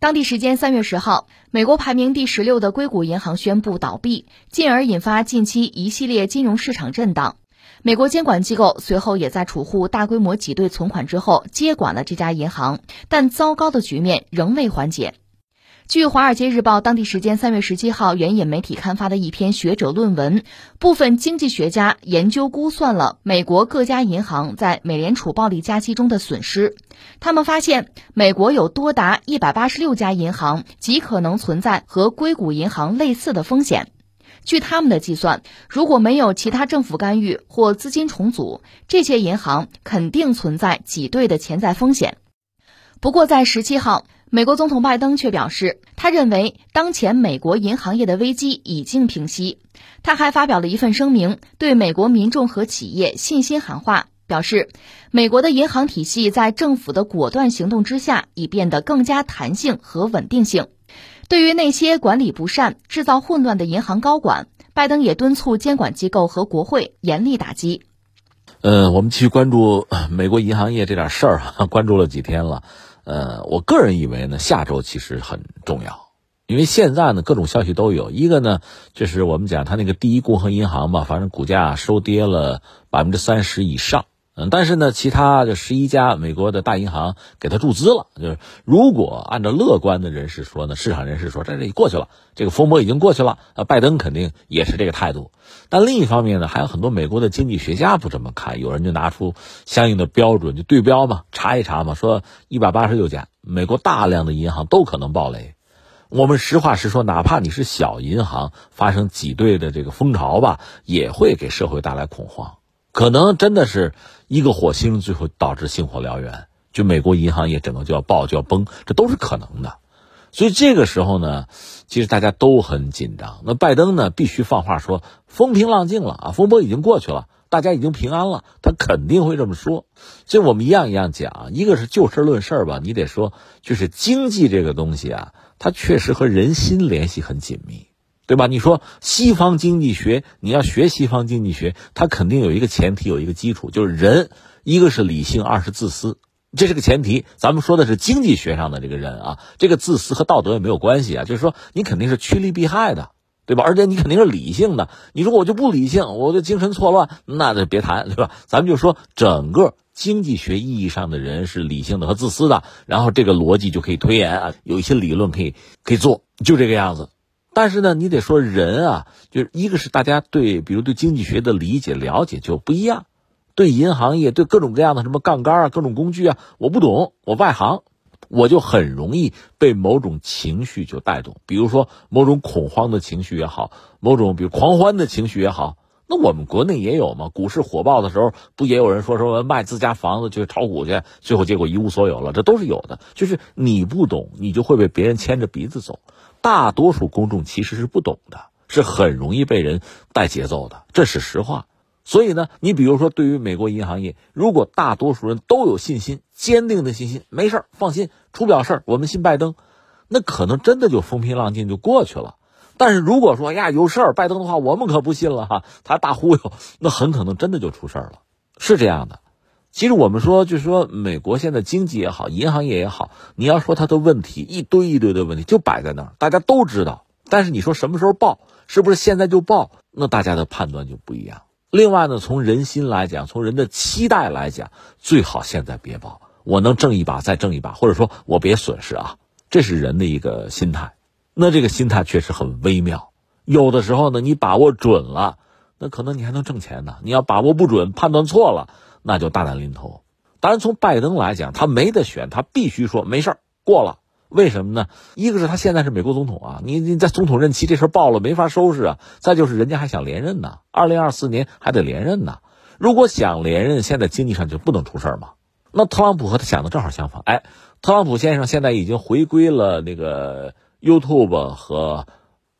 当地时间三月十号，美国排名第十六的硅谷银行宣布倒闭，进而引发近期一系列金融市场震荡。美国监管机构随后也在储户大规模挤兑存款之后接管了这家银行，但糟糕的局面仍未缓解。据《华尔街日报》当地时间三月十七号援引媒体刊发的一篇学者论文，部分经济学家研究估算了美国各家银行在美联储暴力加息中的损失。他们发现，美国有多达一百八十六家银行极可能存在和硅谷银行类似的风险。据他们的计算，如果没有其他政府干预或资金重组，这些银行肯定存在挤兑的潜在风险。不过，在十七号。美国总统拜登却表示，他认为当前美国银行业的危机已经平息。他还发表了一份声明，对美国民众和企业信心喊话，表示美国的银行体系在政府的果断行动之下，已变得更加弹性和稳定性。对于那些管理不善、制造混乱的银行高管，拜登也敦促监管机构和国会严厉打击。呃，我们继续关注美国银行业这点事儿啊，关注了几天了。呃，我个人以为呢，下周其实很重要，因为现在呢，各种消息都有。一个呢，就是我们讲他那个第一共和银行吧，反正股价收跌了百分之三十以上。嗯，但是呢，其他的十一家美国的大银行给他注资了。就是如果按照乐观的人士说呢，市场人士说这这过去了，这个风波已经过去了。呃，拜登肯定也是这个态度。但另一方面呢，还有很多美国的经济学家不这么看，有人就拿出相应的标准，就对标嘛，查一查嘛，说一百八十六家美国大量的银行都可能暴雷。我们实话实说，哪怕你是小银行，发生挤兑的这个风潮吧，也会给社会带来恐慌。可能真的是一个火星，最后导致星火燎原，就美国银行业整个就要爆就要崩，这都是可能的。所以这个时候呢，其实大家都很紧张。那拜登呢，必须放话说风平浪静了啊，风波已经过去了，大家已经平安了，他肯定会这么说。所以我们一样一样讲，一个是就事论事吧，你得说，就是经济这个东西啊，它确实和人心联系很紧密。对吧？你说西方经济学，你要学西方经济学，它肯定有一个前提，有一个基础，就是人，一个是理性，二是自私，这是个前提。咱们说的是经济学上的这个人啊，这个自私和道德也没有关系啊，就是说你肯定是趋利避害的，对吧？而且你肯定是理性的。你说我就不理性，我就精神错乱，那就别谈，对吧？咱们就说整个经济学意义上的人是理性的和自私的，然后这个逻辑就可以推演啊，有一些理论可以可以做，就这个样子。但是呢，你得说人啊，就是一个是大家对，比如对经济学的理解了解就不一样，对银行业，对各种各样的什么杠杆啊，各种工具啊，我不懂，我外行，我就很容易被某种情绪就带动，比如说某种恐慌的情绪也好，某种比如狂欢的情绪也好，那我们国内也有嘛，股市火爆的时候，不也有人说说卖自家房子去炒股去，最后结果一无所有了，这都是有的，就是你不懂，你就会被别人牵着鼻子走。大多数公众其实是不懂的，是很容易被人带节奏的，这是实话。所以呢，你比如说，对于美国银行业，如果大多数人都有信心、坚定的信心，没事，放心，出不了事，我们信拜登，那可能真的就风平浪静就过去了。但是如果说呀有事儿，拜登的话，我们可不信了哈，他大忽悠，那很可能真的就出事了，是这样的。其实我们说，就是说，美国现在经济也好，银行业也好，你要说它的问题，一堆一堆的问题就摆在那儿，大家都知道。但是你说什么时候报，是不是现在就报？那大家的判断就不一样。另外呢，从人心来讲，从人的期待来讲，最好现在别报，我能挣一把再挣一把，或者说我别损失啊，这是人的一个心态。那这个心态确实很微妙。有的时候呢，你把握准了，那可能你还能挣钱呢。你要把握不准，判断错了。那就大难临头。当然，从拜登来讲，他没得选，他必须说没事儿过了。为什么呢？一个是他现在是美国总统啊，你你在总统任期这事儿爆了没法收拾啊。再就是人家还想连任呢，二零二四年还得连任呢。如果想连任，现在经济上就不能出事儿嘛。那特朗普和他想的正好相反。哎，特朗普先生现在已经回归了那个 YouTube 和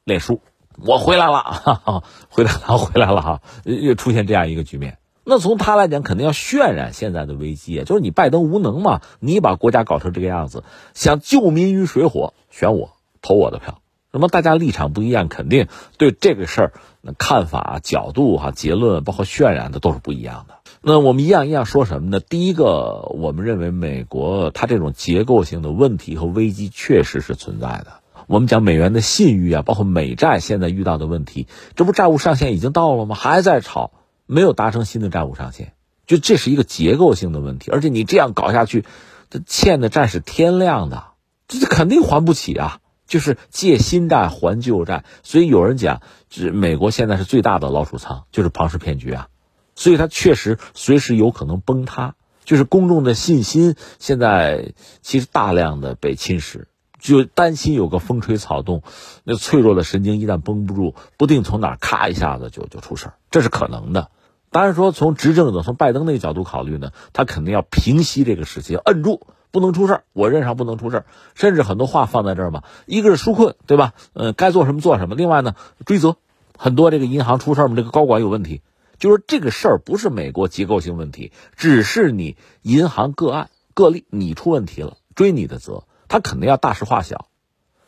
脸书，我回来了，哈哈，回来了，回来了哈，又出现这样一个局面。那从他来讲，肯定要渲染现在的危机，就是你拜登无能嘛，你把国家搞成这个样子，想救民于水火，选我，投我的票。那么大家立场不一样，肯定对这个事儿看法、角度、哈结论，包括渲染的都是不一样的。那我们一样一样说什么呢？第一个，我们认为美国它这种结构性的问题和危机确实是存在的。我们讲美元的信誉啊，包括美债现在遇到的问题，这不债务上限已经到了吗？还在吵，没有达成新的债务上限，就这是一个结构性的问题。而且你这样搞下去，这欠的债是天量的，这这肯定还不起啊。就是借新债还旧债，所以有人讲，这美国现在是最大的老鼠仓，就是庞氏骗局啊。所以它确实随时有可能崩塌，就是公众的信心现在其实大量的被侵蚀，就担心有个风吹草动，那脆弱的神经一旦绷不住，不定从哪咔一下子就就出事，这是可能的。当然说从执政者从拜登那个角度考虑呢，他肯定要平息这个事情，摁住。不能出事我任上不能出事甚至很多话放在这儿嘛，一个是纾困，对吧？呃，该做什么做什么。另外呢，追责很多这个银行出事儿嘛，这个高管有问题，就是这个事儿不是美国结构性问题，只是你银行个案个例你出问题了，追你的责，他肯定要大事化小。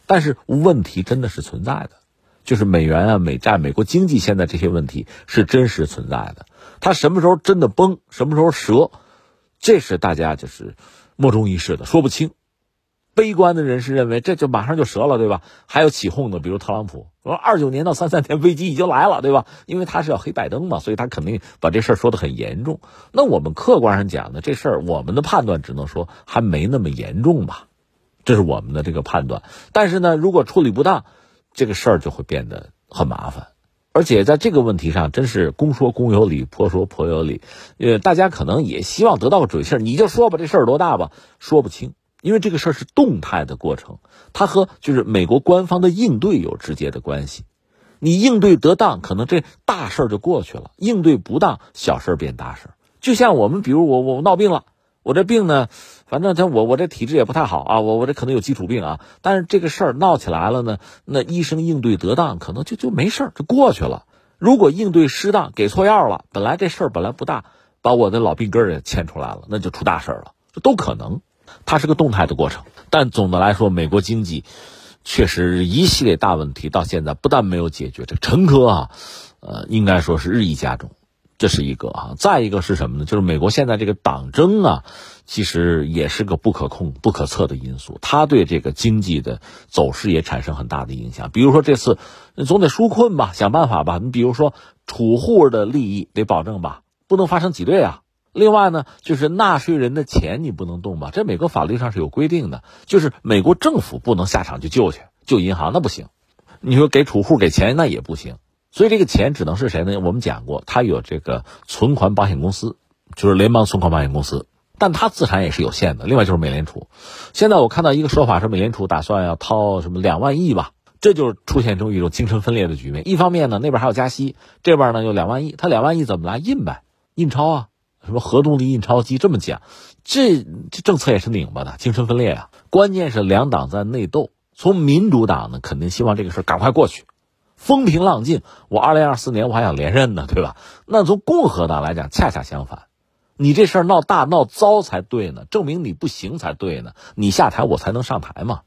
但是问题真的是存在的，就是美元啊、美债、美国经济现在这些问题是真实存在的。它什么时候真的崩，什么时候折，这是大家就是。莫衷一是的，说不清。悲观的人士认为这就马上就折了，对吧？还有起哄的，比如特朗普说二九年到三三年危机已经来了，对吧？因为他是要黑拜登嘛，所以他肯定把这事儿说的很严重。那我们客观上讲呢，这事儿我们的判断只能说还没那么严重吧，这是我们的这个判断。但是呢，如果处理不当，这个事儿就会变得很麻烦。而且在这个问题上，真是公说公有理，婆说婆有理。呃，大家可能也希望得到个准信儿，你就说吧，这事儿多大吧？说不清，因为这个事儿是动态的过程，它和就是美国官方的应对有直接的关系。你应对得当，可能这大事儿就过去了；应对不当，小事儿变大事儿。就像我们，比如我我闹病了。我这病呢，反正他我我这体质也不太好啊，我我这可能有基础病啊。但是这个事儿闹起来了呢，那医生应对得当，可能就就没事儿，就过去了。如果应对失当，给错药了，本来这事儿本来不大，把我的老病根儿也牵出来了，那就出大事儿了，这都可能。它是个动态的过程，但总的来说，美国经济确实一系列大问题到现在不但没有解决，这沉疴啊，呃，应该说是日益加重。这是一个啊，再一个是什么呢？就是美国现在这个党争啊，其实也是个不可控、不可测的因素，它对这个经济的走势也产生很大的影响。比如说这次总得纾困吧，想办法吧。你比如说储户的利益得保证吧，不能发生挤兑啊。另外呢，就是纳税人的钱你不能动吧，这美国法律上是有规定的，就是美国政府不能下场去救去救银行，那不行。你说给储户给钱那也不行。所以这个钱只能是谁呢？我们讲过，他有这个存款保险公司，就是联邦存款保险公司，但他资产也是有限的。另外就是美联储，现在我看到一个说法是，美联储打算要掏什么两万亿吧，这就是出现成一种精神分裂的局面。一方面呢，那边还要加息，这边呢有两万亿，他两万亿怎么来印呗？印钞啊，什么核动力印钞机这么讲，这这政策也是拧巴的，精神分裂啊。关键是两党在内斗，从民主党呢肯定希望这个事赶快过去。风平浪静，我二零二四年我还想连任呢，对吧？那从共和党来讲，恰恰相反，你这事儿闹大闹糟才对呢，证明你不行才对呢，你下台我才能上台嘛。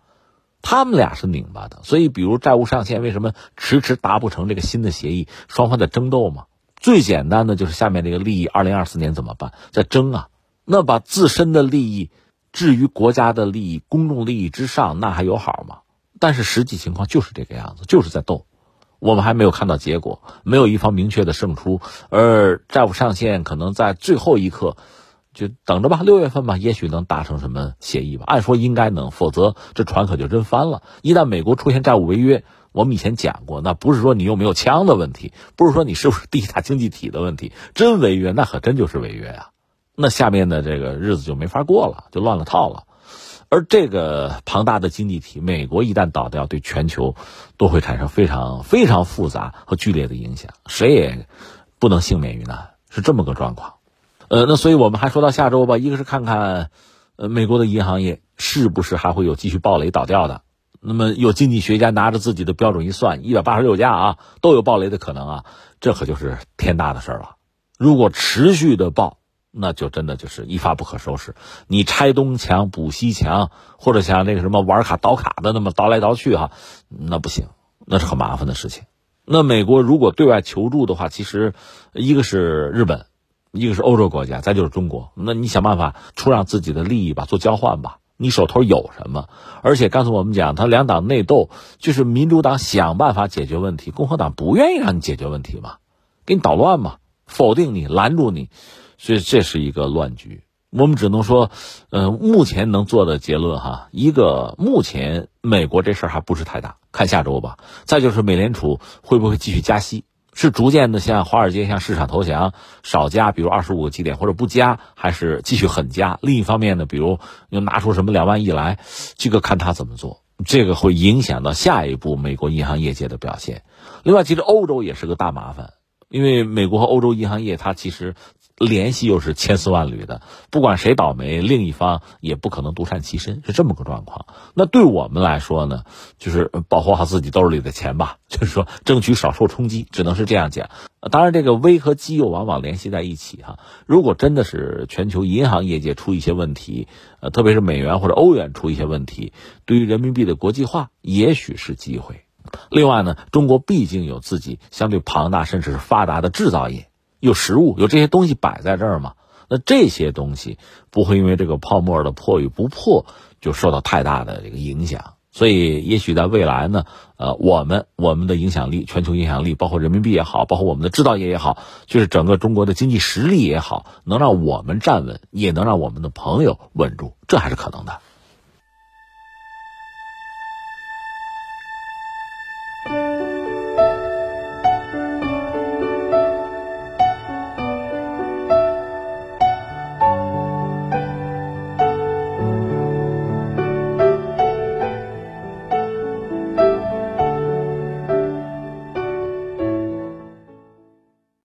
他们俩是拧巴的，所以比如债务上限为什么迟迟达不成这个新的协议，双方在争斗嘛。最简单的就是下面这个利益，二零二四年怎么办？在争啊。那把自身的利益置于国家的利益、公众利益之上，那还有好吗？但是实际情况就是这个样子，就是在斗。我们还没有看到结果，没有一方明确的胜出，而债务上限可能在最后一刻，就等着吧，六月份吧，也许能达成什么协议吧。按说应该能，否则这船可就真翻了。一旦美国出现债务违约，我们以前讲过，那不是说你有没有枪的问题，不是说你是不是第一大经济体的问题，真违约那可真就是违约啊，那下面的这个日子就没法过了，就乱了套了。而这个庞大的经济体，美国一旦倒掉，对全球都会产生非常非常复杂和剧烈的影响，谁也不能幸免于难，是这么个状况。呃，那所以我们还说到下周吧，一个是看看，呃，美国的银行业是不是还会有继续暴雷倒掉的。那么有经济学家拿着自己的标准一算，一百八十六家啊都有暴雷的可能啊，这可就是天大的事儿了。如果持续的爆，那就真的就是一发不可收拾。你拆东墙补西墙，或者像那个什么玩卡倒卡的那么倒来倒去哈，那不行，那是很麻烦的事情。那美国如果对外求助的话，其实一个是日本，一个是欧洲国家，再就是中国。那你想办法出让自己的利益吧，做交换吧。你手头有什么？而且刚才我们讲，他两党内斗，就是民主党想办法解决问题，共和党不愿意让你解决问题嘛，给你捣乱嘛，否定你，拦住你，所以这是一个乱局。我们只能说，呃，目前能做的结论哈，一个目前美国这事儿还不是太大，看下周吧。再就是美联储会不会继续加息，是逐渐的向华尔街向市场投降，少加，比如二十五个基点或者不加，还是继续狠加？另一方面呢，比如又拿出什么两万亿来，这个看他怎么做，这个会影响到下一步美国银行业界的表现。另外，其实欧洲也是个大麻烦，因为美国和欧洲银行业它其实。联系又是千丝万缕的，不管谁倒霉，另一方也不可能独善其身，是这么个状况。那对我们来说呢，就是保护好自己兜里的钱吧，就是说争取少受冲击，只能是这样讲。当然，这个危和机又往往联系在一起哈。如果真的是全球银行业界出一些问题，呃，特别是美元或者欧元出一些问题，对于人民币的国际化也许是机会。另外呢，中国毕竟有自己相对庞大甚至是发达的制造业。有实物，有这些东西摆在这儿嘛？那这些东西不会因为这个泡沫的破与不破就受到太大的这个影响。所以，也许在未来呢，呃，我们我们的影响力、全球影响力，包括人民币也好，包括我们的制造业也好，就是整个中国的经济实力也好，能让我们站稳，也能让我们的朋友稳住，这还是可能的。